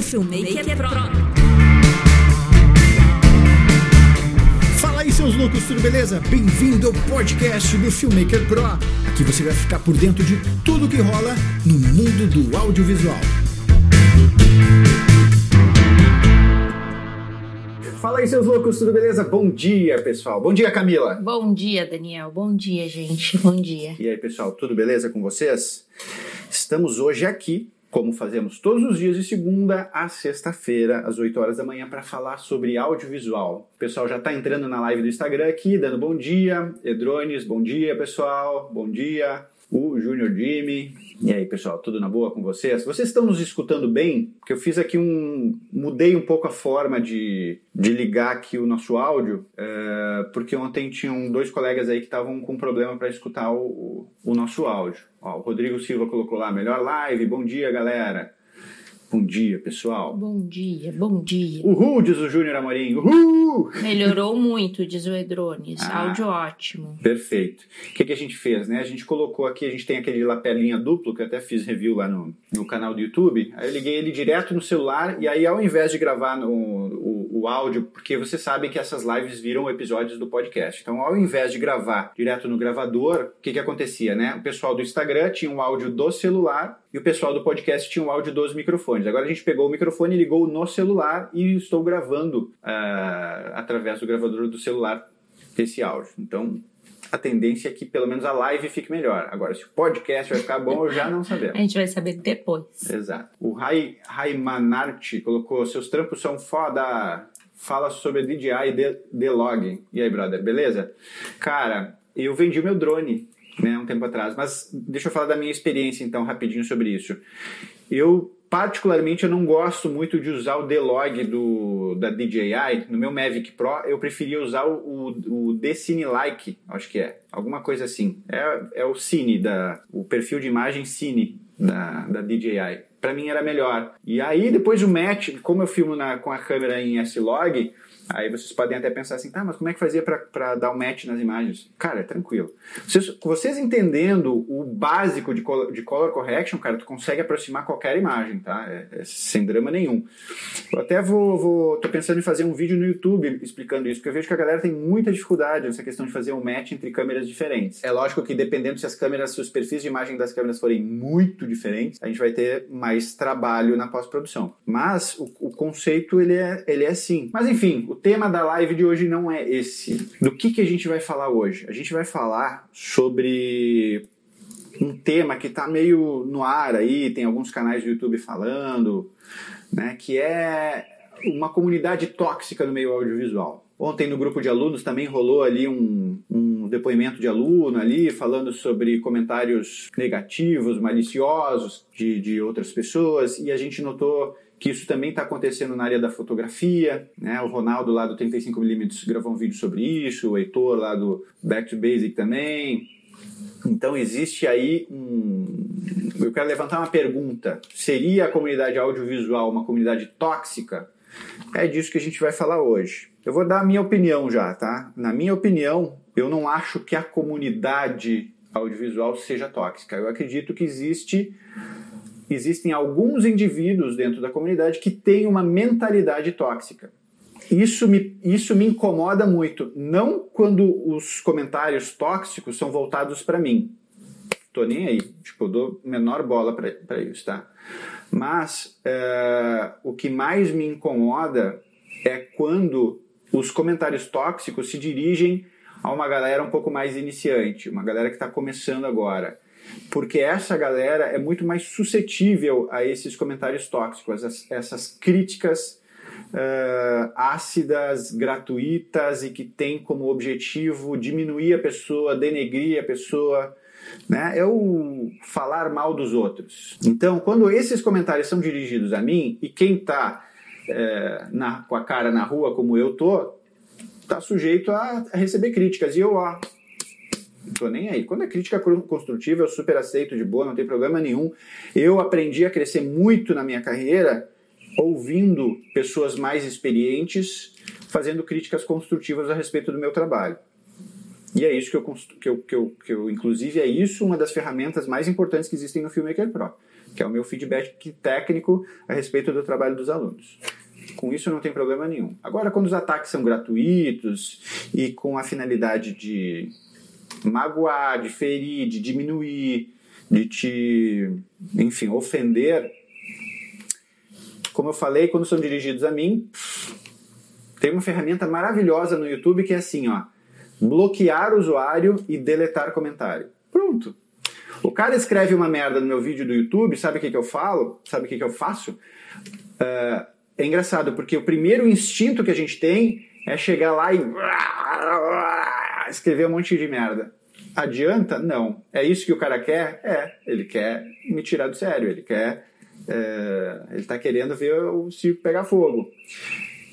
O Filmmaker Pro. Fala aí, seus loucos, tudo beleza? Bem-vindo ao podcast do Filmmaker Pro. Aqui você vai ficar por dentro de tudo que rola no mundo do audiovisual. Fala aí, seus loucos, tudo beleza? Bom dia, pessoal. Bom dia, Camila. Bom dia, Daniel. Bom dia, gente. Bom dia. E aí, pessoal, tudo beleza com vocês? Estamos hoje aqui, como fazemos todos os dias de segunda a sexta-feira, às 8 horas da manhã, para falar sobre audiovisual. O pessoal já está entrando na live do Instagram aqui, dando bom dia. Edrones, bom dia, pessoal. Bom dia. O Júnior Jimmy. E aí, pessoal, tudo na boa com vocês? Vocês estão nos escutando bem? Porque eu fiz aqui um. mudei um pouco a forma de, de ligar aqui o nosso áudio, é, porque ontem tinham dois colegas aí que estavam com problema para escutar o, o, nosso áudio. Ó, o Rodrigo Silva colocou lá, melhor live, bom dia, galera. Bom dia, pessoal. Bom dia, bom dia. Uhul, diz o Júnior Amorim. Uhul! Melhorou muito, diz o Edrones. Ah. Áudio ótimo. Perfeito. O que, que a gente fez, né? A gente colocou aqui, a gente tem aquele lapelinha duplo, que eu até fiz review lá no, no canal do YouTube. Aí eu liguei ele direto no celular e aí ao invés de gravar no, o, o áudio, porque você sabe que essas lives viram episódios do podcast. Então ao invés de gravar direto no gravador, o que, que acontecia, né? O pessoal do Instagram tinha o áudio do celular e o pessoal do podcast tinha o áudio dos microfones. Agora a gente pegou o microfone, ligou no celular e estou gravando uh, através do gravador do celular esse áudio. Então a tendência é que pelo menos a live fique melhor. Agora, se o podcast vai ficar bom, eu já não sabemos. A gente vai saber depois. Exato. O Rai, Raimanarte colocou: seus trampos são foda. Fala sobre DJI e D-Log. E aí, brother, beleza? Cara, eu vendi meu drone né, um tempo atrás. Mas deixa eu falar da minha experiência então rapidinho sobre isso. Eu particularmente eu não gosto muito de usar o D-Log do da DJI no meu Mavic Pro. Eu preferia usar o, o, o D-Cine Like, acho que é alguma coisa assim. É, é o Cine da o perfil de imagem Cine da, da DJI. Para mim era melhor. E aí depois o match, como eu filmo na, com a câmera em S-Log, Aí vocês podem até pensar assim, tá, mas como é que fazia para dar um match nas imagens? Cara, é tranquilo. Vocês, vocês entendendo o básico de color, de color correction, cara, tu consegue aproximar qualquer imagem, tá? É, é, sem drama nenhum. Eu até vou, vou, tô pensando em fazer um vídeo no YouTube explicando isso, porque eu vejo que a galera tem muita dificuldade nessa questão de fazer um match entre câmeras diferentes. É lógico que dependendo se as câmeras, se os perfis de imagem das câmeras forem muito diferentes, a gente vai ter mais trabalho na pós-produção. Mas o, o conceito, ele é, ele é assim. Mas enfim, o tema da live de hoje não é esse. Do que, que a gente vai falar hoje? A gente vai falar sobre um tema que está meio no ar aí, tem alguns canais do YouTube falando, né, que é uma comunidade tóxica no meio audiovisual. Ontem no grupo de alunos também rolou ali um, um depoimento de aluno ali falando sobre comentários negativos, maliciosos de, de outras pessoas e a gente notou que isso também está acontecendo na área da fotografia, né? O Ronaldo lá do 35mm gravou um vídeo sobre isso, o Heitor lá do Back to Basic também. Então existe aí um. Eu quero levantar uma pergunta: seria a comunidade audiovisual uma comunidade tóxica? É disso que a gente vai falar hoje. Eu vou dar a minha opinião já, tá? Na minha opinião, eu não acho que a comunidade audiovisual seja tóxica. Eu acredito que existe existem alguns indivíduos dentro da comunidade que têm uma mentalidade tóxica. Isso me, isso me incomoda muito. Não quando os comentários tóxicos são voltados para mim. Tô nem aí. Tipo, eu dou menor bola para isso, tá? Mas é, o que mais me incomoda é quando os comentários tóxicos se dirigem a uma galera um pouco mais iniciante, uma galera que está começando agora porque essa galera é muito mais suscetível a esses comentários tóxicos, essas, críticas uh, ácidas, gratuitas e que tem como objetivo diminuir a pessoa, denegrir a pessoa. Né? É o falar mal dos outros. Então, quando esses comentários são dirigidos a mim, e quem está é, com a cara na rua como eu tô, está sujeito a, a receber críticas. E eu, ó, tô nem aí. Quando é crítica construtiva, eu super aceito de boa, não tem problema nenhum. Eu aprendi a crescer muito na minha carreira ouvindo pessoas mais experientes fazendo críticas construtivas a respeito do meu trabalho. E é isso que eu, que eu, que eu, que eu, inclusive, é isso uma das ferramentas mais importantes que existem no Filmmaker Pro, que é o meu feedback técnico a respeito do trabalho dos alunos. Com isso não tem problema nenhum. Agora, quando os ataques são gratuitos e com a finalidade de magoar, de ferir, de diminuir, de te, enfim, ofender, como eu falei, quando são dirigidos a mim, tem uma ferramenta maravilhosa no YouTube que é assim, ó, bloquear usuário e deletar comentário. Pronto. O cara escreve uma merda no meu vídeo do YouTube, sabe o que, que eu falo? Sabe o que, que eu faço? Ah, é engraçado, porque o primeiro instinto que a gente tem é chegar lá e escrever um monte de merda. Adianta? Não. É isso que o cara quer? É. Ele quer me tirar do sério. Ele quer. é, ele tá querendo ver o circo pegar fogo.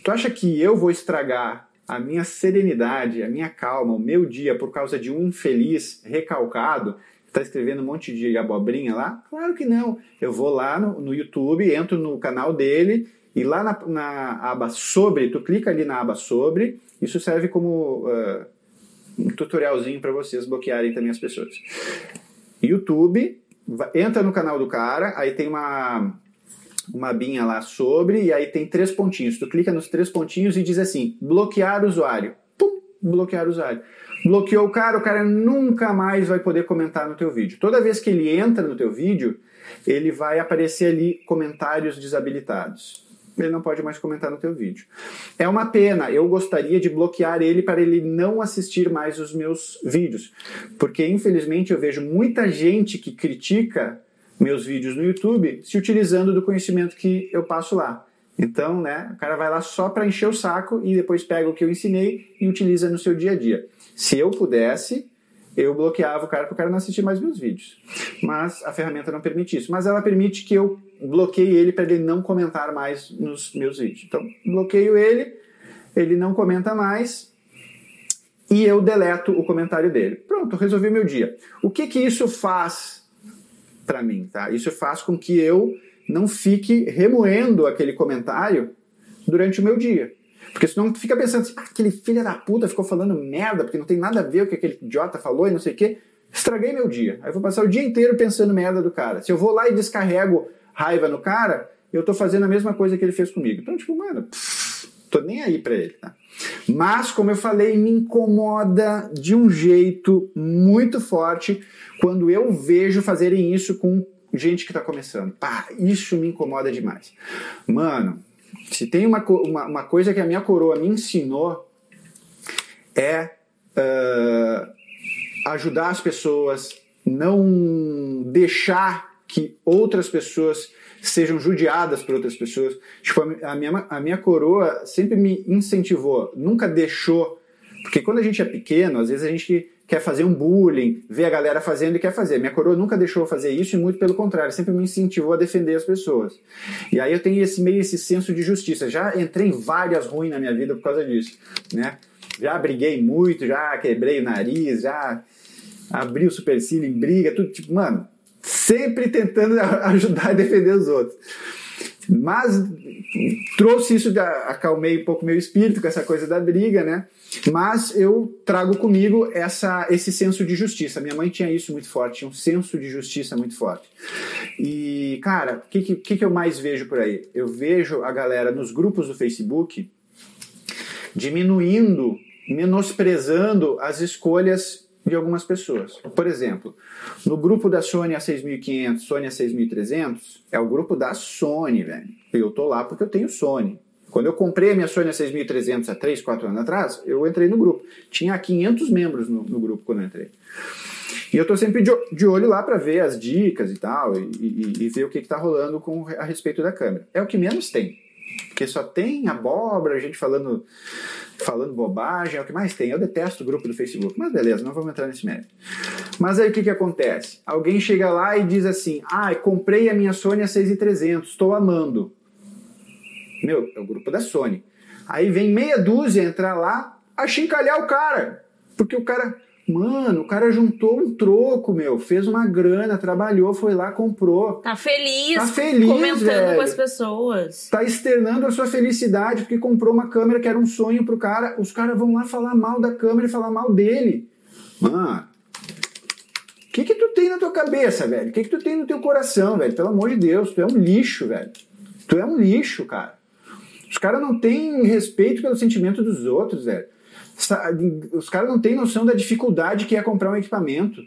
Tu acha que eu vou estragar a minha serenidade, a minha calma, o meu dia por causa de um infeliz recalcado que tá escrevendo um monte de abobrinha lá? Claro que não. Eu vou lá no, no YouTube, entro no canal dele e lá na, na aba sobre, tu clica ali na aba sobre, isso serve como ah, um tutorialzinho para vocês bloquearem também as pessoas. YouTube, entra no canal do cara, aí tem uma uma abinha lá sobre, e aí tem três pontinhos. Tu clica nos três pontinhos e diz assim: bloquear usuário. Pum, bloquear usuário. Bloqueou o cara, o cara nunca mais vai poder comentar no teu vídeo. Toda vez que ele entra no teu vídeo, ele vai aparecer ali comentários desabilitados. Ele não pode mais comentar no teu vídeo. É uma pena, eu gostaria de bloquear ele para ele não assistir mais os meus vídeos. Porque infelizmente eu vejo muita gente que critica meus vídeos no YouTube se utilizando do conhecimento que eu passo lá. Então, né, o cara vai lá só para encher o saco e depois pega o que eu ensinei e utiliza no seu dia a dia. Se eu pudesse, eu bloqueava o cara para o cara não assistir mais meus vídeos. Mas a ferramenta não permite isso. Mas ela permite que eu bloqueie ele para ele não comentar mais nos meus vídeos. Então, bloqueio ele, ele não comenta mais e eu deleto o comentário dele. Pronto, resolvi meu dia. O que que isso faz para mim, tá? Isso faz com que eu não fique remoendo aquele comentário durante o meu dia. Porque senão fica pensando assim, ah, aquele filho da puta ficou falando merda, porque não tem nada a ver o que aquele idiota falou e não sei o quê. Estraguei meu dia. Aí eu vou passar o dia inteiro pensando merda do cara. Se eu vou lá e descarrego raiva no cara, eu tô fazendo a mesma coisa que ele fez comigo. Então, tipo, mano, pff, tô nem aí pra ele, tá? Mas, como eu falei, me incomoda de um jeito muito forte quando eu vejo fazerem isso com gente que tá começando. Pá, isso me incomoda demais. Mano, se tem uma, uma, uma coisa que a minha coroa me ensinou é ah, ajudar as pessoas, não deixar que outras pessoas sejam judiadas por outras pessoas. Tipo, a minha, a minha coroa sempre me incentivou, nunca deixou. Porque quando a gente é pequeno, às vezes a gente quer fazer um bullying, vê a galera fazendo e quer fazer. Minha coroa nunca deixou eu fazer isso e muito pelo contrário, sempre me incentivou a defender as pessoas. E aí eu tenho esse meio esse senso de justiça. Já entrei em várias ruins na minha vida por causa disso, né? Já briguei muito, já quebrei o nariz, já abri o supercílio em briga, tudo tipo, mano, sempre tentando ajudar a defender os outros. Mas trouxe isso, acalmei um pouco meu espírito com essa coisa da briga, né? Mas eu trago comigo essa, esse senso de justiça. Minha mãe tinha isso muito forte, tinha um senso de justiça muito forte. E, cara, o que, que, que eu mais vejo por aí? Eu vejo a galera nos grupos do Facebook diminuindo, menosprezando as escolhas de algumas pessoas. Por exemplo, no grupo da Sony A6500, Sony A6300, é o grupo da Sony, velho. Eu tô lá porque eu tenho Sony. Quando eu comprei a minha Sony A6300 há 3, 4 anos atrás, eu entrei no grupo. Tinha 500 membros no, no grupo quando eu entrei. E eu tô sempre de, olho lá para ver as dicas e tal, e, e- e ver o que, que tá rolando com, a respeito da câmera. É o que menos tem. Porque só tem abóbora, gente falando, falando bobagem, é o que mais tem. Eu detesto o grupo do Facebook, mas beleza, não vamos entrar nesse mérito. Mas aí o que, que acontece? Alguém chega lá e diz assim: Ah, comprei a minha Sony A6300, estou amando. Meu, é o grupo da Sony. Aí vem meia dúzia entrar lá a chincalhar o cara. Porque o cara. Mano, o cara juntou um troco, meu. Fez uma grana, trabalhou, foi lá, comprou. Tá feliz, Tá feliz, comentando velho. com as pessoas. Tá externando a sua felicidade porque comprou uma câmera que era um sonho pro cara. Os caras vão lá falar mal da câmera e falar mal dele. Mano, o que que tu tem na tua cabeça, velho? O que que tu tem no teu coração, velho? Pelo amor de Deus, tu é um lixo, velho. Tu é um lixo, cara. Os caras não têm respeito pelo sentimento dos outros, velho. Os caras não têm noção da dificuldade que é comprar um equipamento.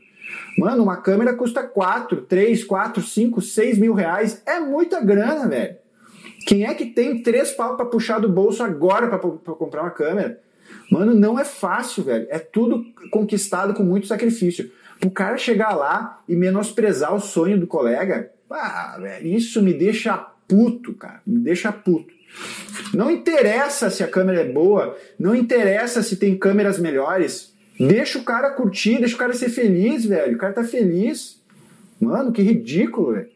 Mano, uma câmera custa 4, 3, 4, 5, 6 mil reais. É muita grana, velho. Quem é que tem três pau pra puxar do bolso agora pra comprar uma câmera? Mano, não é fácil, velho. É tudo conquistado com muito sacrifício. O cara chegar lá e menosprezar o sonho do colega, ah, velho, isso me deixa puto, cara. Me deixa puto. Não interessa se a câmera é boa, não interessa se tem câmeras melhores. Deixa o cara curtir, deixa o cara ser feliz, velho. O cara tá feliz. Mano, que ridículo, velho.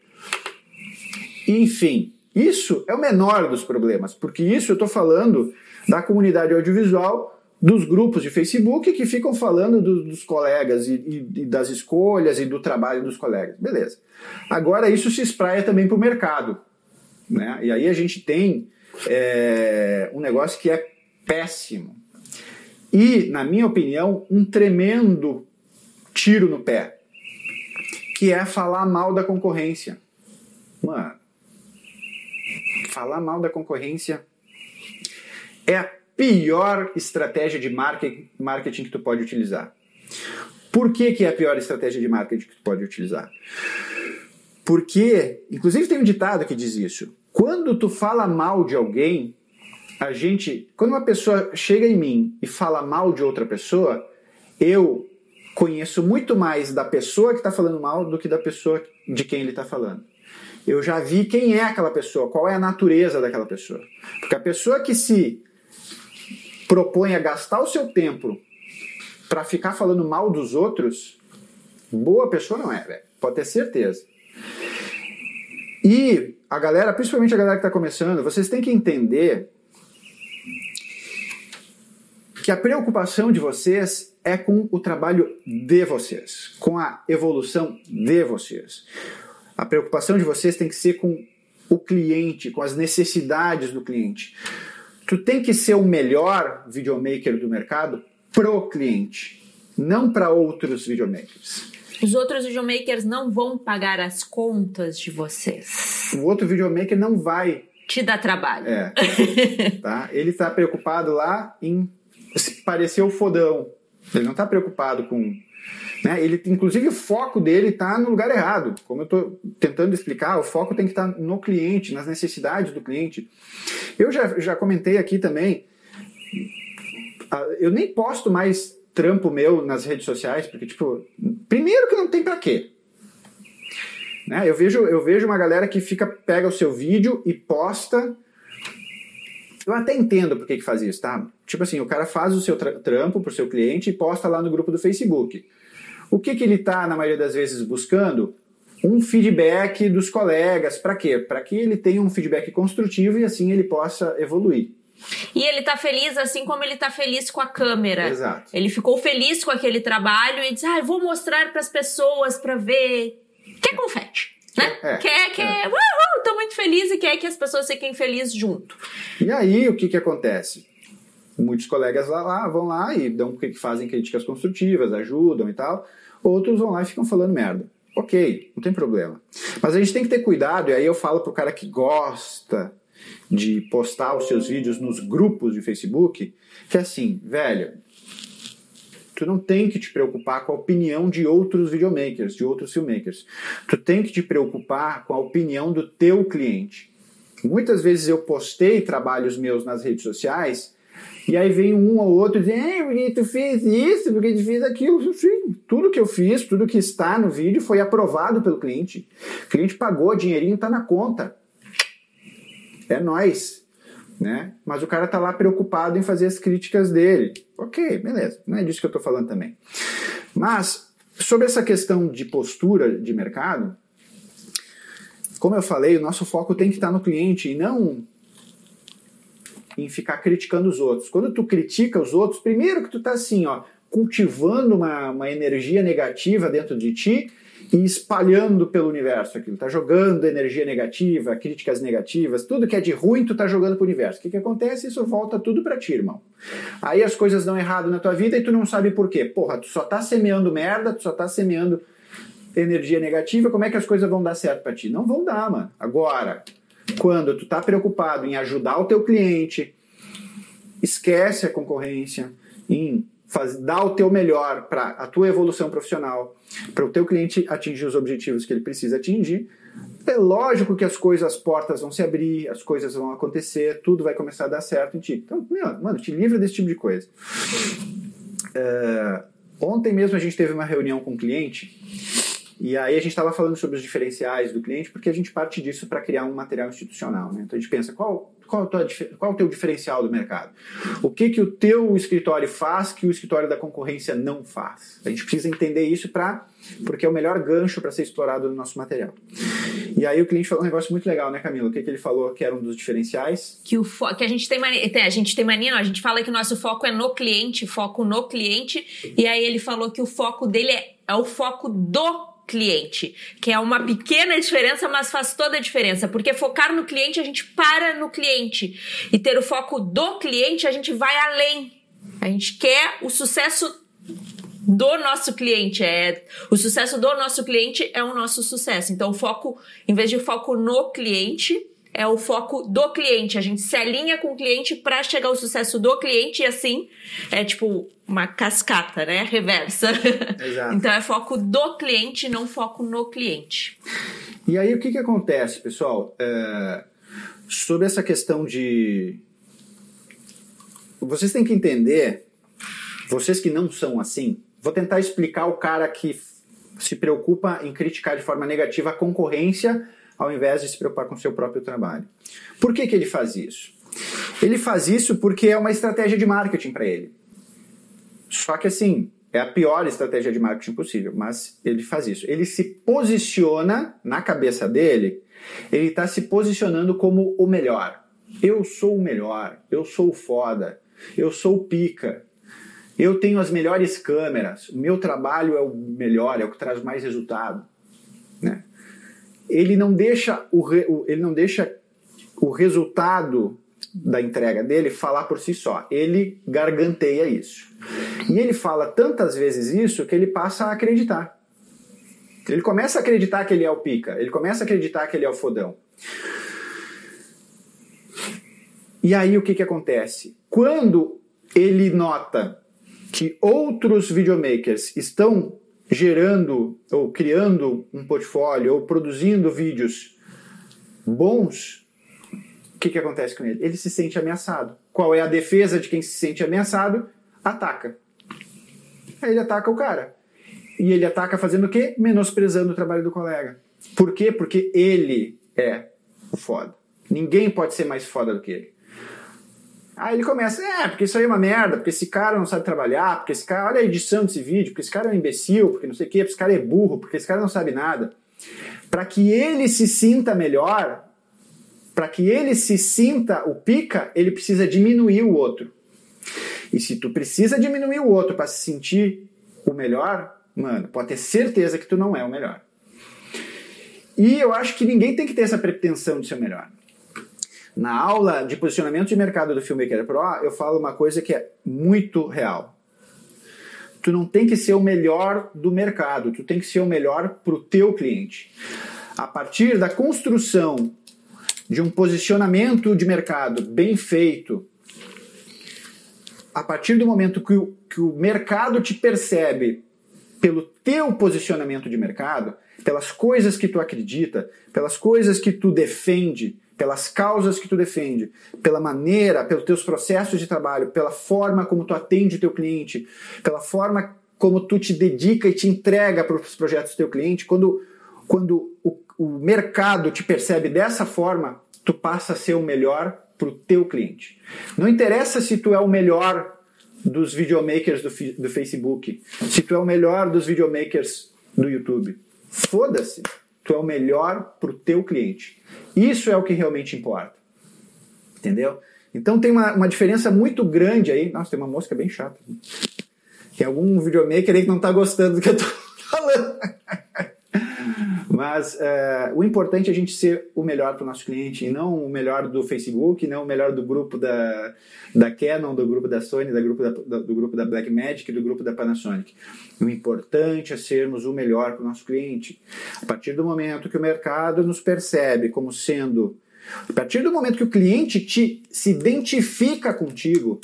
Enfim, isso é o menor dos problemas, porque isso eu tô falando da comunidade audiovisual, dos grupos de Facebook que ficam falando do, dos colegas e, e, e, das escolhas e do trabalho dos colegas. Beleza. Agora isso se espraia também para o mercado. Né? E aí a gente tem é, um negócio que é péssimo. E, na minha opinião, um tremendo tiro no pé. Que é falar mal da concorrência. Mano, falar mal da concorrência é a pior estratégia de marketing que tu pode utilizar. Por que, que é a pior estratégia de marketing que tu pode utilizar? Porque, inclusive tem um ditado que diz isso. Quando tu fala mal de alguém, a gente, quando uma pessoa chega em mim e fala mal de outra pessoa, eu conheço muito mais da pessoa que está falando mal do que da pessoa de quem ele está falando. Eu já vi quem é aquela pessoa, qual é a natureza daquela pessoa. Porque a pessoa que se propõe a gastar o seu tempo para ficar falando mal dos outros, boa pessoa não é. Pode ter certeza. E a galera, principalmente a galera que está começando, vocês têm que entender que a preocupação de vocês é com o trabalho de vocês, com a evolução de vocês. A preocupação de vocês tem que ser com o cliente, com as necessidades do cliente. Tu tem que ser o melhor videomaker do mercado pro cliente, não para outros videomakers. Os outros videomakers não vão pagar as contas de vocês. O outro videomaker não vai te dar trabalho. É. tá? Ele está preocupado lá em parecer o fodão. Ele não está preocupado com. Né? Ele, inclusive, o foco dele está no lugar errado. Como eu estou tentando explicar, o foco tem que estar tá no cliente, nas necessidades do cliente. Eu já, já comentei aqui também. Eu nem posto mais trampo meu nas redes sociais, porque, tipo, primeiro que não tem para quê. Né? Eu, vejo, eu vejo uma galera que fica, pega o seu vídeo e posta. Eu até entendo por que, que faz isso, tá? Tipo assim, o cara faz o seu trampo pro seu cliente e posta lá no grupo do Facebook. O que, que ele tá, na maioria das vezes, buscando? Um feedback dos colegas. Para quê? Para que ele tenha um feedback construtivo e assim ele possa evoluir. E ele tá feliz assim como ele tá feliz com a câmera. Exato. Ele ficou feliz com aquele trabalho e disse: "Ah, vou mostrar para as pessoas para ver". Quer confete, né? É, quer, quer, é. uhul, tô muito feliz e quer que as pessoas fiquem felizes junto. E aí o que que acontece? Muitos colegas lá, lá vão lá e dão fazem críticas construtivas, ajudam e tal. Outros vão lá e ficam falando merda. Ok, não tem problema. Mas a gente tem que ter cuidado, e aí eu falo pro cara que gosta de postar os seus vídeos nos grupos de Facebook, que é assim, velho, tu não tem que te preocupar com a opinião de outros videomakers, de outros filmmakers. Tu tem que te preocupar com a opinião do teu cliente. Muitas vezes eu postei trabalhos meus nas redes sociais e aí vem um ou outro dizendo, porque tu fez isso, porque tu fez aquilo. Sim, tudo que eu fiz, tudo que está no vídeo foi aprovado pelo cliente. O cliente pagou, o dinheirinho está na conta é nós, né? Mas o cara tá lá preocupado em fazer as críticas dele. Ok, beleza, não é disso que eu tô falando também. Mas, sobre essa questão de postura de mercado, como eu falei, o nosso foco tem que estar no cliente e não em ficar criticando os outros. Quando tu critica os outros, primeiro que tu tá assim, ó, cultivando uma, uma energia negativa dentro de ti e espalhando pelo universo aquilo. Tá jogando energia negativa, críticas negativas, tudo que é de ruim tu tá jogando pro universo. O que que acontece? Isso volta tudo para ti, irmão. Aí as coisas dão errado na tua vida e tu não sabe por quê. Porra, tu só tá semeando merda, tu só tá semeando energia negativa, como é que as coisas vão dar certo para ti? Não vão dar, mano. Agora, quando tu tá preocupado em ajudar o teu cliente, esquece a concorrência, em faz, dar o teu melhor para a tua evolução profissional, para o teu cliente atingir os objetivos que ele precisa atingir, é lógico que as coisas, as portas vão se abrir, as coisas vão acontecer, tudo vai começar a dar certo em ti. Então, meu, mano, te livra desse tipo de coisa. É, ontem mesmo a gente teve uma reunião com um cliente e aí a gente estava falando sobre os diferenciais do cliente, porque a gente parte disso para criar um material institucional. Né? Então a gente pensa, qual, qual, tua, qual o teu diferencial do mercado? O que, que o teu escritório faz que o escritório da concorrência não faz? A gente precisa entender isso para porque é o melhor gancho para ser explorado no nosso material. E aí o cliente falou um negócio muito legal, né, Camila? O que, que ele falou que era um dos diferenciais? Que, o que a gente tem mania, a gente tem mania, não, a gente fala que o nosso foco é no cliente, foco no cliente, e aí ele falou que o foco dele é, é o foco do cliente, que é uma pequena diferença, mas faz toda a diferença, porque focar no cliente a gente para no cliente e ter o foco do cliente a gente vai além. A gente quer o sucesso do nosso cliente, é o sucesso do nosso cliente é o nosso sucesso. Então o foco, em vez de foco no cliente, é o foco do cliente. A gente se alinha com o cliente para chegar ao sucesso do cliente e assim é tipo uma cascata, né? Reversa. Exato. então é foco do cliente, não foco no cliente. E aí o que, que acontece, pessoal? É, sobre essa questão de. Vocês têm que entender, vocês que não são assim, vou tentar explicar o cara que se preocupa em criticar de forma negativa a concorrência ao invés de se preocupar com o seu próprio trabalho. Por que, que ele faz isso? Ele faz isso porque é uma estratégia de marketing para ele. Só que assim, é a pior estratégia de marketing possível, mas ele faz isso. Ele se posiciona na cabeça dele, ele está se posicionando como o melhor. Eu sou o melhor, eu sou o foda, eu sou o pica, eu tenho as melhores câmeras, o meu trabalho é o melhor, é o que traz mais resultado. Né? Ele não deixa o, re, ele não deixa o resultado da entrega dele falar por si só. Ele garganteia isso. E ele fala tantas vezes isso que ele passa a acreditar. Ele começa a acreditar que ele é o pica, ele começa a acreditar que ele é o fodão. E aí o que, que acontece? Quando ele nota que outros videomakers estão gerando ou criando um portfólio ou produzindo vídeos bons, o que, que acontece com ele? Ele se sente ameaçado. Qual é a defesa de quem se sente ameaçado? Ataca. Aí ele ataca o cara. E ele ataca fazendo o quê? Menosprezando o trabalho do colega. Por quê? Porque ele é o foda. Ninguém pode ser mais foda do que ele. Aí ele começa, é, porque isso aí é uma merda, porque esse cara não sabe trabalhar, porque esse cara, olha a edição desse vídeo, porque esse cara é um imbecil, porque não sei o quê, porque esse cara é burro, porque esse cara não sabe nada. Para que ele se sinta melhor, para que ele se sinta o pica, ele precisa diminuir o outro. E se tu precisa diminuir o outro para se sentir o melhor, mano, pode ter certeza que tu não é o melhor. E eu acho que ninguém tem que ter essa pretensão de ser o melhor. Na aula de posicionamento de mercado do Filmmaker Pro, eu falo uma coisa que é muito real. Tu não tem que ser o melhor do mercado, tu tem que ser o melhor para o teu cliente. A partir da construção de um posicionamento de mercado bem feito, a partir do momento que o, que o mercado te percebe pelo teu posicionamento de mercado, pelas coisas que tu acredita, pelas coisas que tu defende, pelas causas que tu defende, pela maneira, pelos teus processos de trabalho, pela forma como tu atende o teu cliente, pela forma como tu te dedica e te entrega para os projetos do teu cliente, quando, quando o, o mercado te percebe dessa forma, tu passa a ser o melhor para o teu cliente. Não interessa se tu é o melhor dos videomakers do, do Facebook, se tu é o melhor dos videomakers do YouTube. Foda-se, tu é o melhor para o teu cliente. Isso é o que realmente importa. Entendeu? Então tem uma, uma diferença muito grande aí. Nossa, tem uma mosca bem chata. Tem algum videomaker aí que não está gostando do que eu estou falando. Mas uh, o importante é a gente ser o melhor para o nosso cliente e não o melhor do Facebook, não o melhor do grupo da, da Canon, do grupo da Sony, do grupo da, do grupo da Blackmagic, do grupo da Panasonic. O importante é sermos o melhor para o nosso cliente. A partir do momento que o mercado nos percebe como sendo a partir do momento que o cliente te, se identifica contigo,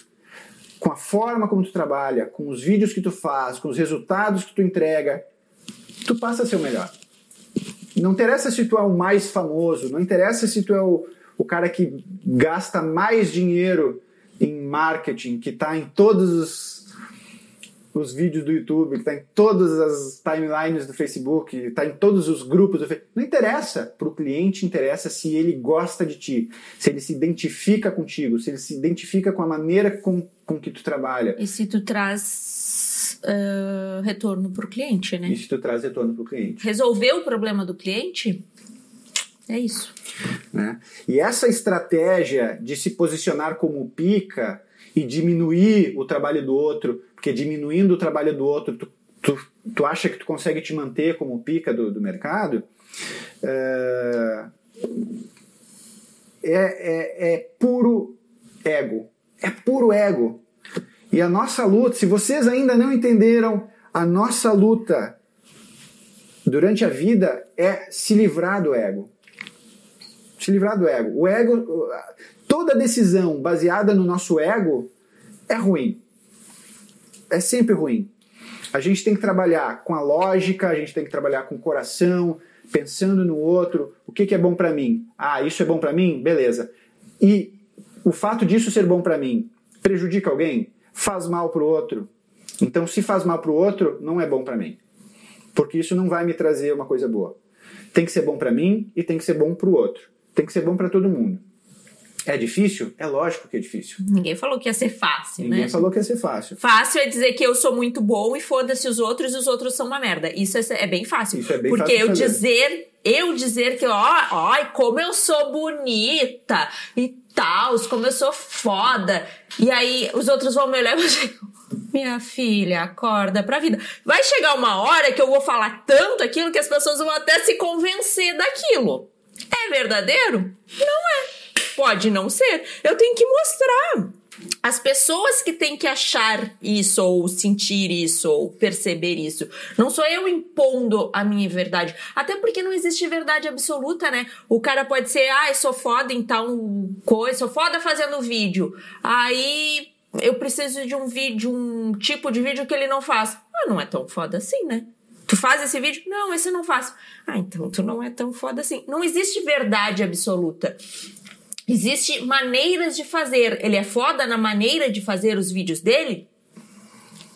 com a forma como tu trabalha, com os vídeos que tu faz, com os resultados que tu entrega, tu passa a ser o melhor. Não interessa se tu é o mais famoso, não interessa se tu é o, o cara que gasta mais dinheiro em marketing, que está em todos os os vídeos do YouTube, que está em todas as timelines do Facebook, está em todos os grupos do. Não interessa. Para o cliente, interessa se ele gosta de ti, se ele se identifica contigo, se ele se identifica com a maneira com, com que tu trabalha. E se tu traz uh, retorno para o cliente, né? Se tu traz retorno para o cliente. Resolver o problema do cliente é isso. Né? E essa estratégia de se posicionar como pica e diminuir o trabalho do outro, porque diminuindo o trabalho do outro, tu, tu, tu acha que tu consegue te manter como pica do, do mercado, é, é, é, é puro ego. É puro ego. E a nossa luta, se vocês ainda não entenderam, a nossa luta durante a vida é se livrar do ego. Se livrar do ego. O ego, toda decisão baseada no nosso ego é ruim. É sempre ruim. A gente tem que trabalhar com a lógica, a gente tem que trabalhar com o coração, pensando no outro, o que, que é bom para mim? Ah, isso é bom para mim? Beleza. E o fato disso ser bom para mim prejudica alguém? Faz mal pro outro? Então, se faz mal pro outro, não é bom para mim. Porque isso não vai me trazer uma coisa boa. Tem que ser bom para mim e tem que ser bom pro outro. Tem que ser bom para todo mundo. É difícil? É lógico que é difícil. Ninguém falou que ia ser fácil, Ninguém né? falou que ia ser fácil. Fácil é dizer que eu sou muito bom e foda-se os outros e os outros são uma merda. Isso é, é bem fácil. Isso é bem Porque fácil eu fazer. dizer, eu dizer que, ó, ai, como eu sou bonita e tal, como eu sou foda. E aí os outros vão me olhar e vão dizer, minha filha, acorda pra vida. Vai chegar uma hora que eu vou falar tanto aquilo que as pessoas vão até se convencer daquilo. É verdadeiro? Não é. Pode não ser. Eu tenho que mostrar. As pessoas que têm que achar isso, ou sentir isso, ou perceber isso. Não sou eu impondo a minha verdade. Até porque não existe verdade absoluta, né? O cara pode ser, ah, eu sou foda em tal coisa, sou foda fazendo vídeo. Aí eu preciso de um vídeo, um tipo de vídeo que ele não faz. Ah, não é tão foda assim, né? Tu faz esse vídeo? Não, esse eu não faço. Ah, então tu não é tão foda assim. Não existe verdade absoluta. Existem maneiras de fazer. Ele é foda na maneira de fazer os vídeos dele?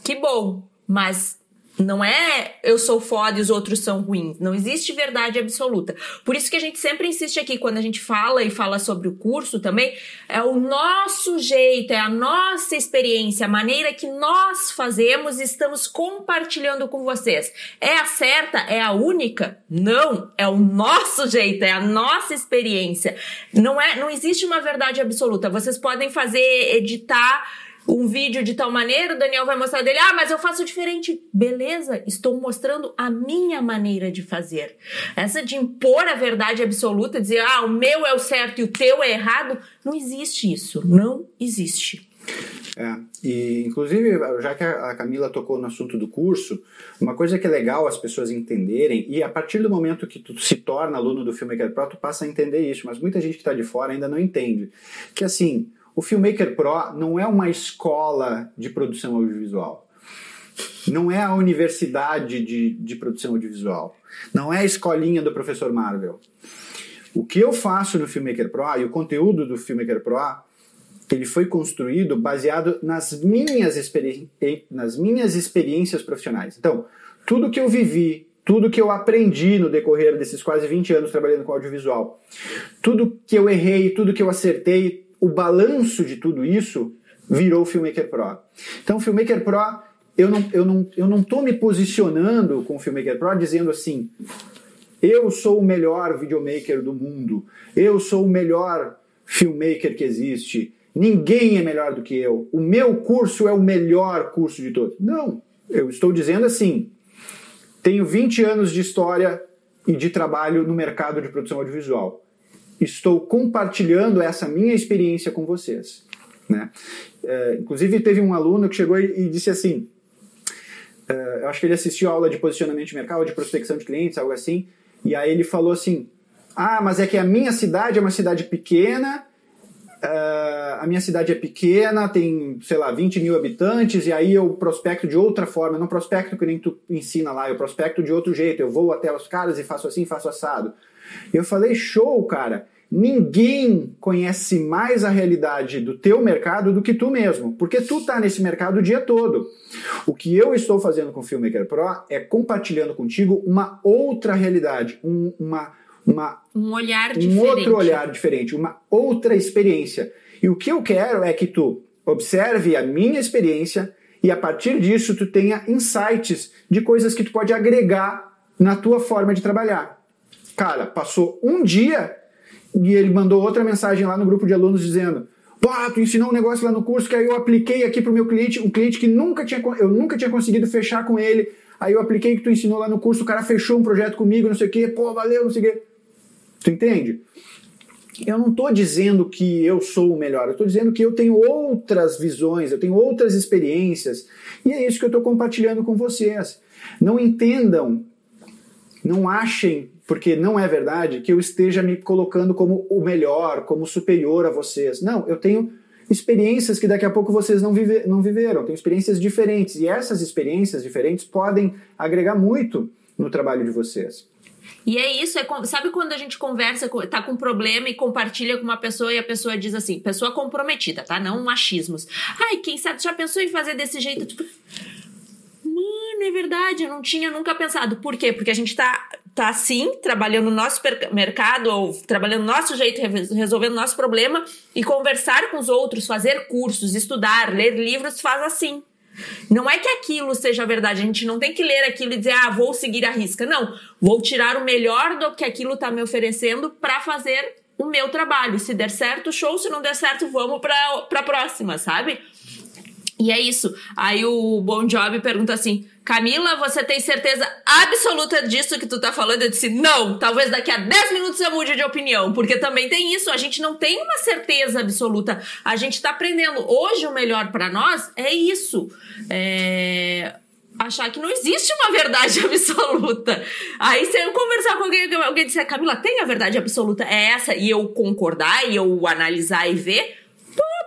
Que bom. Mas não é eu sou foda e os outros são ruins. Não existe verdade absoluta. Por isso que a gente sempre insiste aqui, quando a gente fala e fala sobre o curso também, é o nosso jeito, é a nossa experiência, a maneira que nós fazemos e estamos compartilhando com vocês. É a certa? É a única? Não, é o nosso jeito, é a nossa experiência. Não é, não existe uma verdade absoluta. Vocês podem fazer, editar um vídeo de tal maneira, o Daniel vai mostrar dele, ah, mas eu faço diferente. Beleza, estou mostrando a minha maneira de fazer. Essa de impor a verdade absoluta, dizer, ah, o meu é o certo e o teu é errado, não existe isso. Não existe. É, e inclusive, já que a Camila tocou no assunto do curso, uma coisa que é legal as pessoas entenderem, e a partir do momento que tu se torna aluno do Filmmaker Pro, tu passa a entender isso, mas muita gente que está de fora ainda não entende. Que assim, o Filmmaker Pro não é uma escola de produção audiovisual. Não é a universidade de, de produção audiovisual. Não é a escolinha do professor Marvel. O que eu faço no Filmmaker Pro e o conteúdo do Filmmaker Pro, ele foi construído baseado nas minhas, experi nas minhas experiências profissionais. Então, tudo que eu vivi, tudo que eu aprendi no decorrer desses quase 20 anos trabalhando com audiovisual, tudo que eu errei, tudo que eu acertei, o balanço de tudo isso virou o Filmmaker Pro. Então, o Filmmaker Pro, eu não, eu não, eu não tô me posicionando com o Filmmaker Pro dizendo assim, eu sou o melhor videomaker do mundo, eu sou o melhor filmmaker que existe, ninguém é melhor do que eu, o meu curso é o melhor curso de todos. Não, eu estou dizendo assim, tenho 20 anos de história e de trabalho no mercado de produção audiovisual. Estou compartilhando essa minha experiência com vocês. Né? É, inclusive, teve um aluno que chegou e, disse assim: é, eu acho que ele assistiu a aula de posicionamento de mercado, de prospecção de clientes, algo assim, e aí ele falou assim: ah, mas é que a minha cidade é uma cidade pequena Uh, a minha cidade é pequena, tem, sei lá, 20 mil habitantes, e aí eu prospecto de outra forma, não prospecto que nem tu ensina lá, eu prospecto de outro jeito, eu vou até os caras e faço assim, faço assado. Eu falei, show, cara, ninguém conhece mais a realidade do teu mercado do que tu mesmo, porque tu tá nesse mercado o dia todo. O que eu estou fazendo com o Filmmaker Pro é compartilhando contigo uma outra realidade, um, uma uma, um olhar um diferente. outro olhar diferente, uma outra experiência. E o que eu quero é que tu observe a minha experiência e a partir disso tu tenha insights de coisas que tu pode agregar na tua forma de trabalhar. Cara, passou um dia e ele mandou outra mensagem lá no grupo de alunos dizendo: Pô, tu ensinou um negócio lá no curso que aí eu apliquei aqui pro meu cliente, um cliente que nunca tinha, eu nunca tinha conseguido fechar com ele. Aí eu apliquei que tu ensinou lá no curso, o cara fechou um projeto comigo, não sei o quê, pô, valeu, não sei o quê. Tu entende? Eu não estou dizendo que eu sou o melhor, eu estou dizendo que eu tenho outras visões, eu tenho outras experiências, e é isso que eu estou compartilhando com vocês. Não entendam, não achem, porque não é verdade, que eu esteja me colocando como o melhor, como superior a vocês. Não, eu tenho experiências que daqui a pouco vocês não, vive, não viveram, tenho experiências diferentes, e essas experiências diferentes podem agregar muito no trabalho de vocês. E é isso, é, sabe quando a gente conversa, tá com um problema e compartilha com uma pessoa e a pessoa diz assim, pessoa comprometida, tá? Não machismos. Ai, quem sabe já pensou em fazer desse jeito? Tipo, mano, é verdade, eu não tinha nunca pensado. Por quê? Porque a gente tá, tá assim, trabalhando no nosso mercado, ou trabalhando no nosso jeito, resolvendo o nosso problema, e conversar com os outros, fazer cursos, estudar, ler livros, faz assim. Não é que aquilo seja verdade, a gente não tem que ler aquilo e dizer, ah, vou seguir a risca. Não, vou tirar o melhor do que aquilo está me oferecendo para fazer o meu trabalho. Se der certo, show, se não der certo, vamos para a próxima, sabe? E é isso. Aí o Bon Job pergunta assim: Camila, você tem certeza absoluta disso que tu tá falando? Eu disse: não, talvez daqui a 10 minutos eu mude de opinião, porque também tem isso. A gente não tem uma certeza absoluta. A gente tá aprendendo. Hoje o melhor para nós é isso. É achar que não existe uma verdade absoluta. Aí se eu conversar com alguém, alguém disser, Camila, tem a verdade absoluta, é essa, e eu concordar, e eu analisar e ver,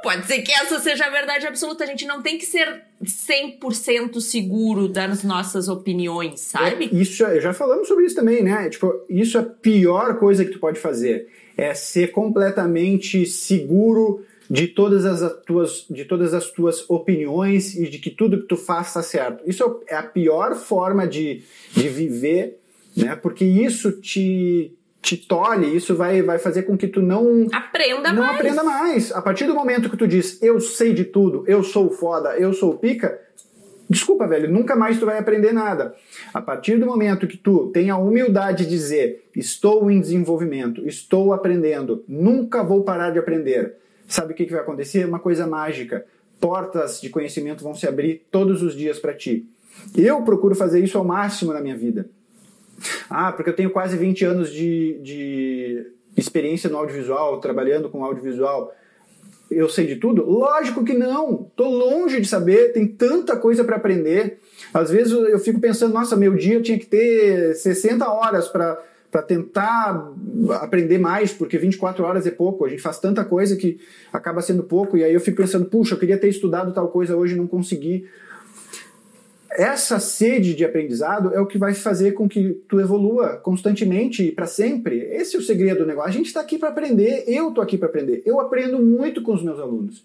pode ser que essa seja a verdade absoluta. A gente não tem que ser 100% seguro das nossas opiniões, sabe? É, isso, já falamos sobre isso também, né? Tipo, isso é a pior coisa que tu pode fazer. É ser completamente seguro de todas as tuas, de todas as tuas opiniões e de que tudo que tu faz está certo. Isso é a pior forma de, de viver, né? Porque isso te, te tolhe, isso vai, vai fazer com que tu não aprenda não mais. aprenda mais. A partir do momento que tu diz eu sei de tudo, eu sou foda, eu sou pica, desculpa, velho, nunca mais tu vai aprender nada. A partir do momento que tu tem a humildade de dizer estou em desenvolvimento, estou aprendendo, nunca vou parar de aprender. Sabe o que, que vai acontecer? Uma coisa mágica. Portas de conhecimento vão se abrir todos os dias para ti. Eu procuro fazer isso ao máximo na minha vida. Ah, porque eu tenho quase 20 anos de, de experiência no audiovisual, trabalhando com audiovisual. Eu sei de tudo? Lógico que não. Tô longe de saber, tem tanta coisa para aprender. Às vezes eu fico pensando, nossa, meu dia tinha que ter 60 horas para para tentar aprender mais, porque 24 horas é pouco, a gente faz tanta coisa que acaba sendo pouco, e aí eu fico pensando, puxa, eu queria ter estudado tal coisa hoje não consegui essa sede de aprendizado é o que vai fazer com que tu evolua constantemente e para sempre. Esse é o segredo do negócio. A gente está aqui para aprender, eu estou aqui para aprender. Eu aprendo muito com os meus alunos.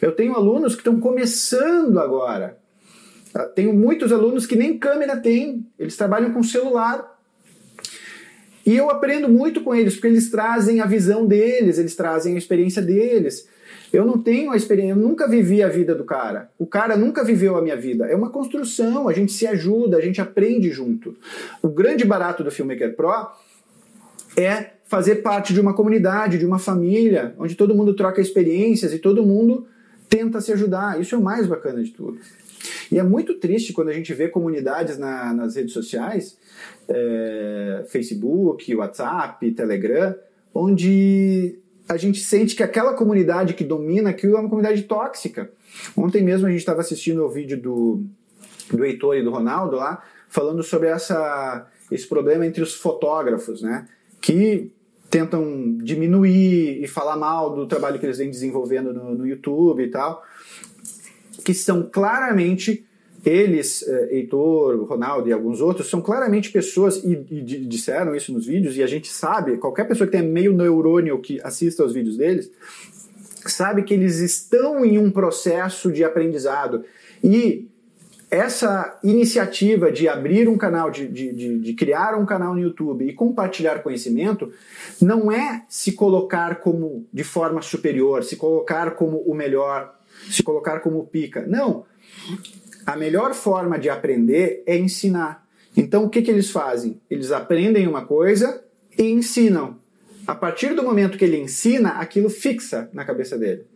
Eu tenho alunos que estão começando agora. Ah, tenho muitos alunos que nem câmera têm, eles trabalham com celular. E eu aprendo muito com eles, porque eles trazem a visão deles, eles trazem a experiência deles. Eu não tenho a experiência, eu nunca vivi a vida do cara. O cara nunca viveu a minha vida. É uma construção, a gente se ajuda, a gente aprende junto. O grande barato do Filmmaker Pro é fazer parte de uma comunidade, de uma família, onde todo mundo troca experiências e todo mundo tenta se ajudar. Isso é o mais bacana de tudo. E é muito triste quando a gente vê comunidades na, nas redes sociais, é, Facebook, WhatsApp, Telegram, onde a gente sente que aquela comunidade que domina aquilo é uma comunidade tóxica. Ontem mesmo a gente estava assistindo o vídeo do, do Heitor e do Ronaldo lá, falando sobre essa, esse problema entre os fotógrafos, né? Que tentam diminuir e falar mal do trabalho que eles vêm desenvolvendo no, no YouTube e tal, que são claramente eles, eh, Heitor, Ronaldo e alguns outros, são claramente pessoas, e, e, disseram isso nos vídeos, e a gente sabe, qualquer pessoa que tenha meio neurônio que assista aos vídeos deles, sabe que eles estão em um processo de aprendizado. E essa iniciativa de abrir um canal, de, de, de, de, criar um canal no YouTube e compartilhar conhecimento, não é se colocar como de forma superior, se colocar como o melhor, se colocar como pica. Não. A melhor forma de aprender é ensinar. Então o que, que eles fazem? Eles aprendem uma coisa e ensinam. A partir do momento que ele ensina, aquilo fixa na cabeça dele.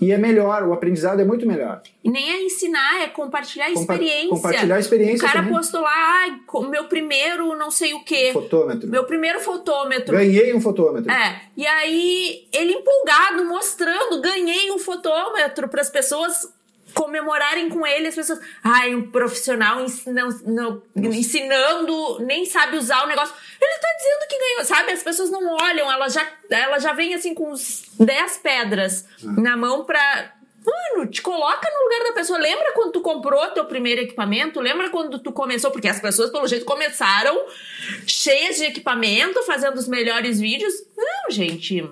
E é melhor, o aprendizado é muito melhor. E nem é ensinar, é compartilhar Compa experiência. Compartilhar a experiência. O cara também. postou lá, ah, meu primeiro não sei o quê. Fotômetro. Meu primeiro fotômetro. Ganhei um fotômetro. É. E aí, ele empolgado, mostrando, ganhei um fotômetro para as pessoas comemorarem com ele as pessoas. Ai, um profissional ensinando, ensinando, nem sabe usar o negócio. Ele tá dizendo que ganhou, sabe? As pessoas não olham, ela já, ela já vem assim com uns 10 pedras ah. na mão pra. Mano, te coloca no lugar da pessoa. Lembra quando tu comprou teu primeiro equipamento? Lembra quando tu começou? Porque as pessoas, pelo jeito, começaram cheias de equipamento, fazendo os melhores vídeos. Não, gente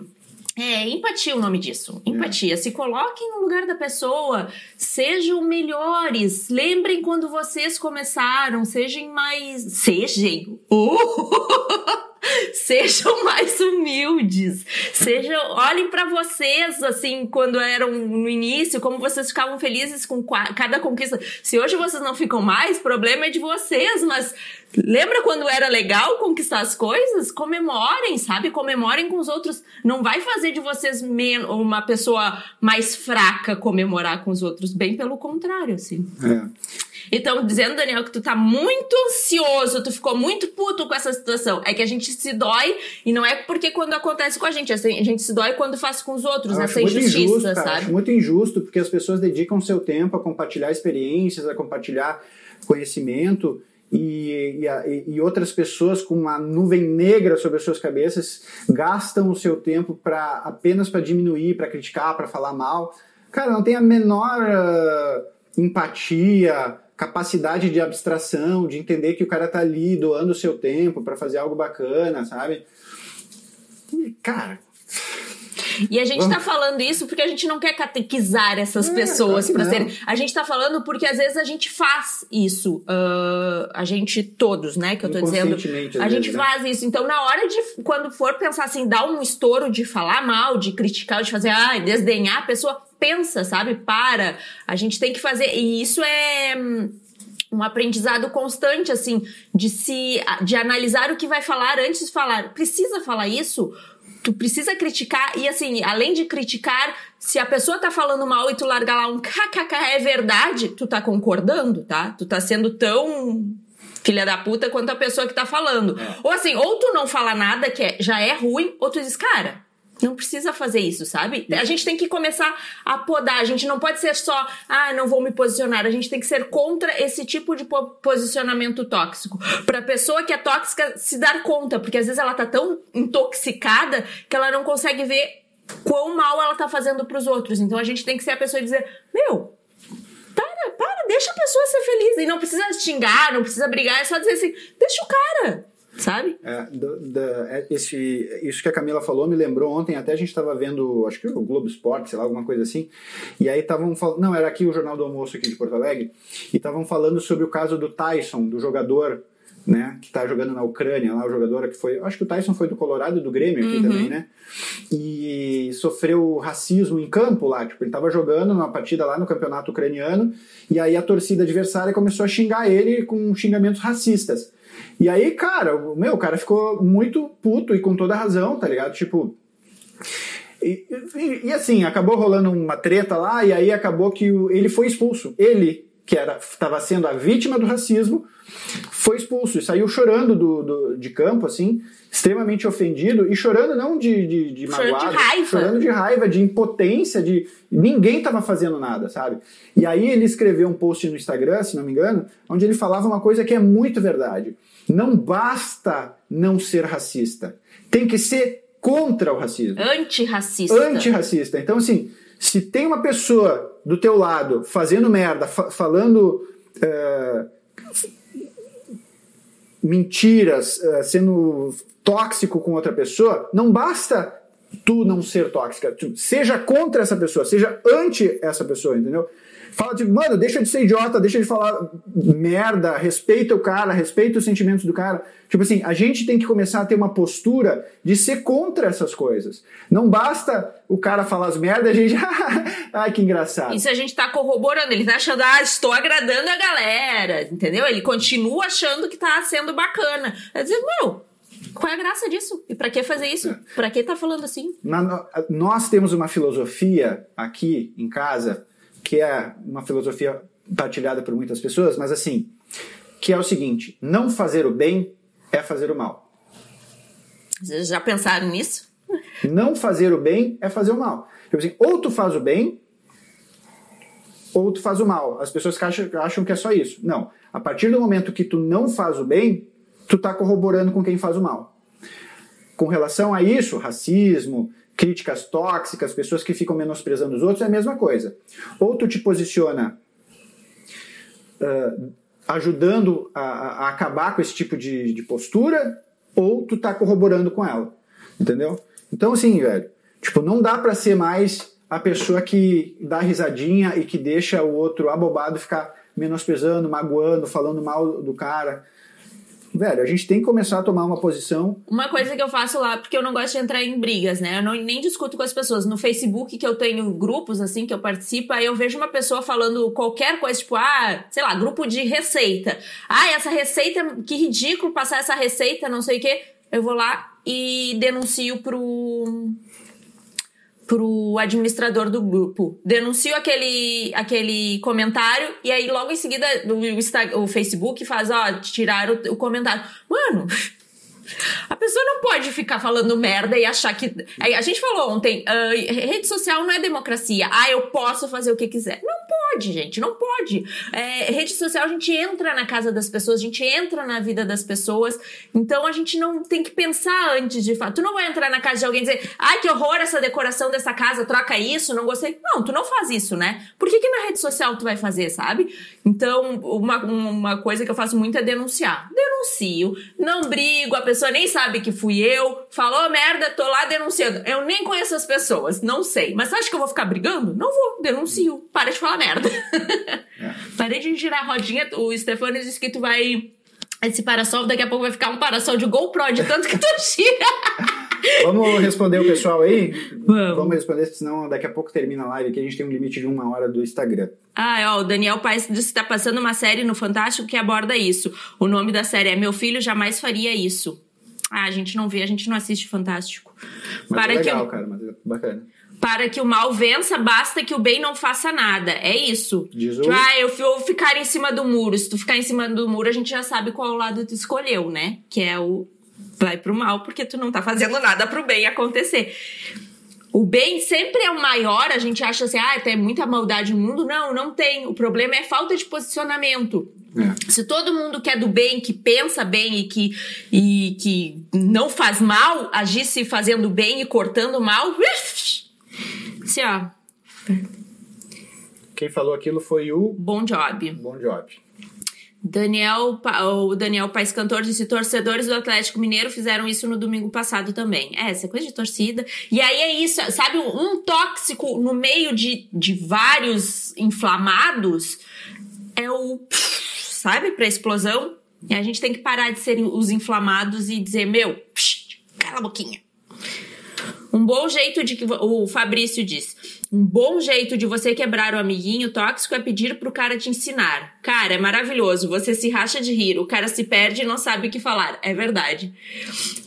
é, empatia o nome disso. Empatia. É. Se coloquem no lugar da pessoa. Sejam melhores. Lembrem quando vocês começaram. Sejam mais. Sejam. Uh! sejam mais humildes, sejam, olhem para vocês assim quando eram no início, como vocês ficavam felizes com cada conquista. Se hoje vocês não ficam mais, problema é de vocês, mas lembra quando era legal conquistar as coisas? Comemorem, sabe? Comemorem com os outros. Não vai fazer de vocês uma pessoa mais fraca comemorar com os outros, bem pelo contrário, assim. É. Então, dizendo, Daniel, que tu tá muito ansioso, tu ficou muito puto com essa situação. É que a gente se dói, e não é porque quando acontece com a gente, assim, a gente se dói quando faz com os outros, Eu essa injustiça, injusto, cara, sabe? Acho muito injusto, porque as pessoas dedicam seu tempo a compartilhar experiências, a compartilhar conhecimento. E, e, e, outras pessoas com uma nuvem negra sobre as suas cabeças gastam o seu tempo para apenas para diminuir, para criticar, para falar mal. Cara, não tem a menor uh, empatia, capacidade de abstração, de entender que o cara tá ali doando o seu tempo para fazer algo bacana, sabe? E, cara. E a gente está falando isso porque a gente não quer catequizar essas é, pessoas para serem. A gente está falando porque às vezes a gente faz isso. Uh, a gente, todos, né? Que eu tô dizendo. A gente né? faz isso. Então, na hora de, quando for pensar assim, dar um estouro de falar mal, de criticar, de fazer, ah, desdenhar a pessoa, pensa, sabe? Para. A gente tem que fazer. E isso é hum, um aprendizado constante, assim, de se. de analisar o que vai falar antes de falar. Precisa falar isso? Tu precisa criticar, e assim, além de criticar, se a pessoa tá falando mal e tu largar lá um kkk é verdade, tu tá concordando, tá? Tu tá sendo tão filha da puta quanto a pessoa que tá falando. É. Ou assim, ou tu não fala nada que é, já é ruim, ou tu diz, cara, não precisa fazer isso, sabe? A gente tem que começar a podar. A gente não pode ser só, ah, não vou me posicionar. A gente tem que ser contra esse tipo de posicionamento tóxico. Pra pessoa que é tóxica se dar conta, porque às vezes ela tá tão intoxicada que ela não consegue ver quão mal ela tá fazendo pros outros. Então a gente tem que ser a pessoa e dizer: Meu, para, para, deixa a pessoa ser feliz. E não precisa xingar, não precisa brigar, é só dizer assim: deixa o cara sabe? É, do, do, é, esse, isso que a Camila falou me lembrou ontem, até a gente estava vendo, acho que o Globo Esporte, sei lá, alguma coisa assim, e aí estavam falando, não, era aqui o Jornal do Almoço aqui de Porto Alegre, e estavam falando sobre o caso do Tyson, do jogador, né, que está jogando na Ucrânia, lá o jogador que foi, acho que o Tyson foi do Colorado e do Grêmio aqui uhum. também, né, e sofreu racismo em campo lá, tipo, ele estava jogando numa partida lá no campeonato ucraniano, e aí a torcida adversária começou a xingar ele com xingamentos racistas. E aí, cara, o meu, o cara ficou muito puto e com toda razão, tá ligado? Tipo. E, e, e assim, acabou rolando uma treta lá, e aí acabou que o, ele foi expulso. Ele que estava sendo a vítima do racismo, foi expulso e saiu chorando do, do, de campo, assim, extremamente ofendido e chorando não de, de, de Chorando magoado, de raiva. chorando de raiva, de impotência, de ninguém estava fazendo nada, sabe? E aí ele escreveu um post no Instagram, se não me engano, onde ele falava uma coisa que é muito verdade. Não basta não ser racista, tem que ser contra o racismo Antirracista. antirracista. Então, assim, se tem uma pessoa do teu lado fazendo merda, fa- falando é, mentiras, é, sendo tóxico com outra pessoa, não basta tu não ser tóxica. Tu seja contra essa pessoa, seja anti essa pessoa, entendeu? Fala tipo, mano, deixa de ser idiota, deixa de falar merda, respeita o cara, respeita os sentimentos do cara. Tipo assim, a gente tem que começar a ter uma postura de ser contra essas coisas. Não basta o cara falar as merdas e a gente. Ai, que engraçado. Isso a gente tá corroborando. Ele tá achando, ah, estou agradando a galera, entendeu? Ele continua achando que tá sendo bacana. É dizer, meu, qual é a graça disso? E pra que fazer isso? Pra que tá falando assim? Na- nós temos uma filosofia aqui em casa, que é uma filosofia partilhada por muitas pessoas, mas assim, que é o seguinte: não fazer o bem é fazer o mal. Vocês já pensaram nisso? Não fazer o bem é fazer o mal. Tipo assim, ou tu faz o bem, ou tu faz o mal. As pessoas acham, acham que é só isso. Não. A partir do momento que tu não faz o bem, tu tá corroborando com quem faz o mal. Com relação a isso, racismo, críticas tóxicas, pessoas que ficam menosprezando os outros, é a mesma coisa. Ou tu te posiciona ah, ajudando a, a- acabar com esse tipo de, de postura, ou tu tá corroborando com ela. Entendeu? Então, assim, velho, tipo, não dá pra ser mais a pessoa que dá risadinha e que deixa o outro abobado ficar menosprezando, magoando, falando mal do cara. Velho, a gente tem que começar a tomar uma posição. Uma coisa que eu faço lá, porque eu não gosto de entrar em brigas, né? Eu não, nem discuto com as pessoas. No Facebook, que eu tenho grupos, assim, que eu participo, aí eu vejo uma pessoa falando qualquer coisa, tipo, ah, sei lá, grupo de receita. Ah, essa receita, que ridículo passar essa receita, não sei o quê. Eu vou lá e denuncio pro pro administrador do grupo. Denuncio aquele, aquele comentário e aí logo em seguida o, o Facebook faz, ó, tirar o, o comentário. Mano, a pessoa não pode ficar falando merda e achar que. A gente falou ontem, ah, rede social não é democracia. Ah, eu posso fazer o que quiser. Não pode, gente, não pode. É, rede social, a gente entra na casa das pessoas, a gente entra na vida das pessoas. Então a gente não tem que pensar antes de falar. Tu não vai entrar na casa de alguém e dizer, ai, que horror essa decoração dessa casa, troca isso, não gostei. Não, tu não faz isso, né? Por que, que na rede social tu vai fazer, sabe? Então, uma, uma coisa que eu faço muito é denunciar. Denuncio, não brigo, a pessoa nem sabe que fui eu, falou merda, tô lá denunciando. Eu nem conheço as pessoas, não sei. Mas você acha que eu vou ficar brigando? Não vou, denuncio. Para de falar merda. Parei de girar a rodinha. O Stefano disse que tu vai. Esse parasol daqui a pouco vai ficar um parasol de GoPro, de tanto que tu gira. Vamos responder o pessoal aí? Vamos. Vamos responder, senão daqui a pouco termina a live aqui. A gente tem um limite de uma hora do Instagram. Ah, ó, o Daniel Paes disse que tá passando uma série no Fantástico que aborda isso. O nome da série é Meu Filho Jamais Faria Isso. Ah, a gente não vê, a gente não assiste Fantástico. Mas para, é que legal, o, cara, mas é bacana. para que o mal vença, basta que o bem não faça nada. É isso. Diz o- Tipo, ah, eu vou ficar em cima do muro. Se tu ficar em cima do muro, a gente já sabe qual lado tu escolheu, né? Que é o vai pro mal, porque tu não tá fazendo nada pro bem acontecer. O bem sempre é o maior, a gente acha assim, ah, tem muita maldade no mundo. Não, não tem. O problema é falta de posicionamento. É. Se todo mundo quer do bem, que pensa bem e que, e que não faz mal, agisse fazendo bem e cortando mal, assim, ó, Quem falou aquilo foi o bom job. Bom Job. Daniel, o Daniel Paes Cantor disse: torcedores do Atlético Mineiro fizeram isso no domingo passado também. É, essa coisa de torcida. E aí é isso, sabe? Um tóxico no meio de, de vários inflamados é o. Sabe? Pra explosão. E a gente tem que parar de ser os inflamados e dizer: meu, cala a boquinha. Um bom jeito de que o Fabrício diz. Um bom jeito de você quebrar o amiguinho tóxico é pedir pro cara te ensinar. Cara, é maravilhoso. Você se racha de rir, o cara se perde e não sabe o que falar. É verdade.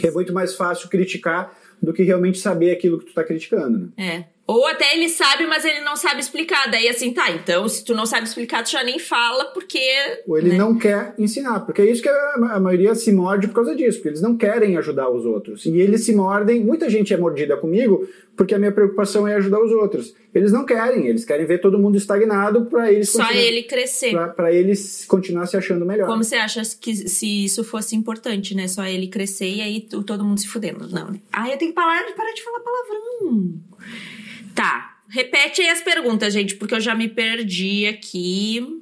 É muito mais fácil criticar do que realmente saber aquilo que tu tá criticando, né? É. Ou até ele sabe, mas ele não sabe explicar. Daí assim, tá, então se tu não sabe explicar, tu já nem fala, porque. Ou ele né? não quer ensinar, porque é isso que a, maioria se morde por causa disso, porque eles não querem ajudar os outros. E eles se mordem, muita gente é mordida comigo, porque a minha preocupação é ajudar os outros. Eles não querem, eles querem ver todo mundo estagnado para eles Só ele crescer. para eles continuar se achando melhor. Como você acha que se isso fosse importante, né? Só ele crescer e aí todo mundo se fudendo? Não, né? Ah, eu tenho que parar de, parar de falar palavrão. Tá. Repete aí as perguntas, gente, porque eu já me perdi aqui.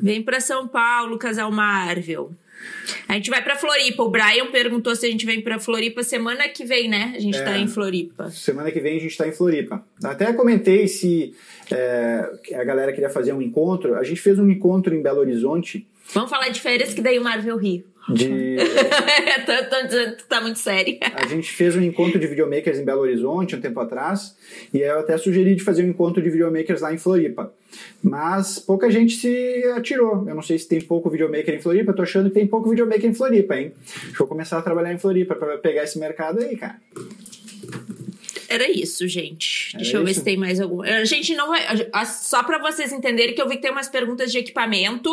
Vem para São Paulo, casal Marvel. A gente vai para Floripa. O Brian perguntou se a gente vem para Floripa semana que vem, né? A gente é, tá em Floripa. Semana que vem a gente tá em Floripa. Até comentei se é, a galera queria fazer um encontro. A gente fez um encontro em Belo Horizonte. Vamos falar de férias que daí o Marvel ri. De... tá, tá, tá, muito sério. A gente fez um encontro de videomakers em Belo Horizonte um tempo atrás, e eu até sugeri de fazer um encontro de videomakers lá em Floripa. Mas pouca gente se atirou. Eu não sei se tem pouco videomaker em Floripa, eu tô achando que tem pouco videomaker em Floripa, hein? Deixa eu começar a trabalhar em Floripa para pegar esse mercado aí, cara. Era isso, gente. Era Deixa eu isso? ver se tem mais alguma. A gente não vai. Só para vocês entenderem que eu vi que tem umas perguntas de equipamento.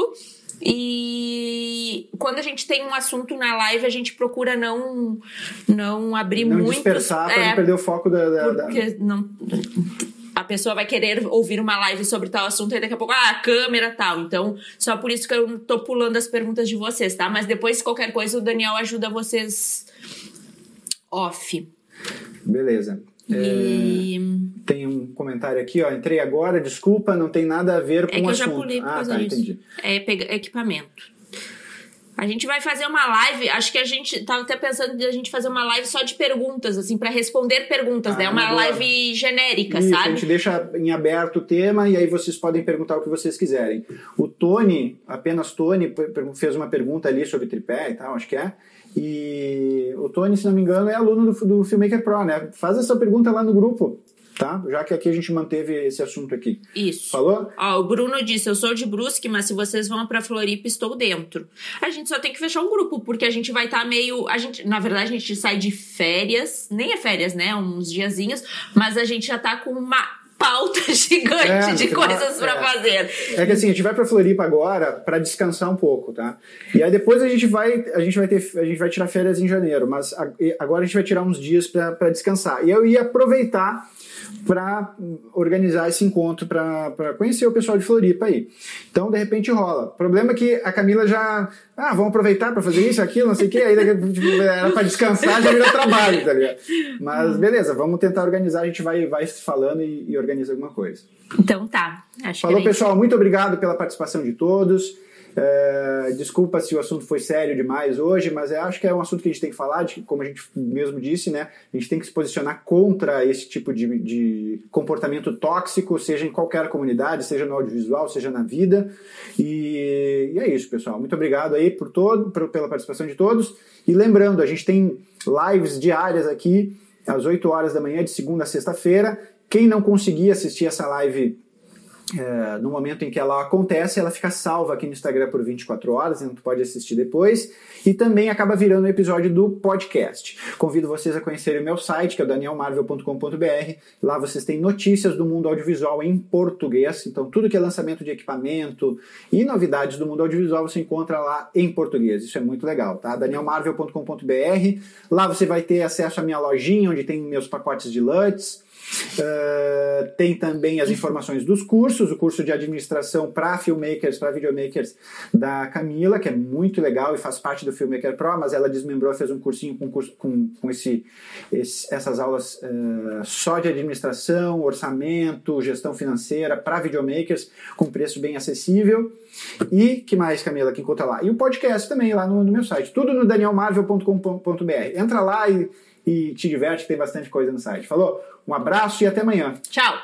E quando a gente tem um assunto na live, a gente procura não, não abrir não muito. dispersar para é, não perder o foco da. da porque da... não. A pessoa vai querer ouvir uma live sobre tal assunto e daqui a pouco, ah, a câmera tal. Então, só por isso que eu tô pulando as perguntas de vocês, tá? Mas depois, qualquer coisa, o Daniel ajuda vocês off. Beleza. E... É, tem um comentário aqui, ó. Entrei agora, desculpa, não tem nada a ver com é que o assunto. Eu já pulei por ah, tá, disso. entendi. É equipamento. A gente vai fazer uma live, acho que a gente tava até pensando de a gente fazer uma live só de perguntas, assim, para responder perguntas, ah, né? Uma boa. live genérica, Isso, sabe? A gente deixa em aberto o tema e aí vocês podem perguntar o que vocês quiserem. O Tony, apenas Tony, fez uma pergunta ali sobre tripé e tal, acho que é. E o Tony, se não me engano, é aluno do, do Filmmaker Pro, né? Faz essa pergunta lá no grupo tá? Já que aqui a gente manteve esse assunto aqui. Isso. Falou? Ó, o Bruno disse: Eu sou de Brusque, mas se vocês vão para Floripa, estou dentro. A gente só tem que fechar um grupo, porque a gente vai estar tá meio. A gente, na verdade, a gente sai de férias, nem é férias, né? Uns diazinhos, mas a gente já tá com uma pauta gigante é, de coisas para é. fazer. É que assim, a gente vai para Floripa agora para descansar um pouco, tá? E aí depois a gente vai, a gente vai ter, a gente vai tirar férias em janeiro, mas agora a gente vai tirar uns dias para descansar. E eu ia aproveitar para organizar esse encontro para conhecer o pessoal de Floripa aí. Então, de repente rola. O problema é que a Camila já. Ah, vamos aproveitar para fazer isso, aquilo, não sei o quê. Aí tipo, era para descansar, já virou trabalho, tá ligado? Mas beleza, vamos tentar organizar, a gente vai, vai falando e, e organiza alguma coisa. Então tá. Acho Falou, pessoal, muito obrigado pela participação de todos. É, desculpa se o assunto foi sério demais hoje, mas acho que é um assunto que a gente tem que falar, de, como a gente mesmo disse, né? A gente tem que se posicionar contra esse tipo de, de comportamento tóxico, seja em qualquer comunidade, seja no audiovisual, seja na vida. E, e é isso, pessoal. Muito obrigado aí por todo, por, pela participação de todos. E lembrando, a gente tem lives diárias aqui às 8 horas da manhã, de segunda a sexta-feira. Quem não conseguir assistir essa live é, no momento em que ela acontece, ela fica salva aqui no Instagram por 24 horas, então tu pode assistir depois, e também acaba virando um episódio do podcast. Convido vocês a conhecerem o meu site, que é danielmarvel.com.br. Lá vocês têm notícias do mundo audiovisual em português, então tudo que é lançamento de equipamento e novidades do mundo audiovisual você encontra lá em português. Isso é muito legal, tá? danielmarvel.com.br. Lá você vai ter acesso à minha lojinha, onde tem meus pacotes de LUTs, Uh, tem também as informações dos cursos, o curso de administração para filmmakers, para videomakers da Camila, que é muito legal e faz parte do Filmmaker Pro, mas ela desmembrou fez um cursinho com, com, com esse, esse, essas aulas uh, só de administração, orçamento, gestão financeira para videomakers, com preço bem acessível. E que mais, Camila, que encontra lá? E o podcast também lá no, no meu site, tudo no danielmarvel.com.br. Entra lá e, e te diverte, tem bastante coisa no site. Falou? Um abraço e até amanhã. Tchau.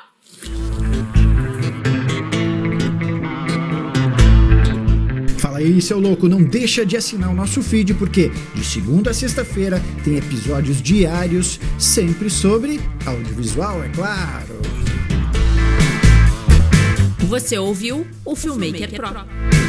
Fala aí, seu louco, não deixa de assinar o nosso feed porque de segunda a sexta-feira tem episódios diários sempre sobre audiovisual, é claro. Você ouviu o Filmmaker, Pro.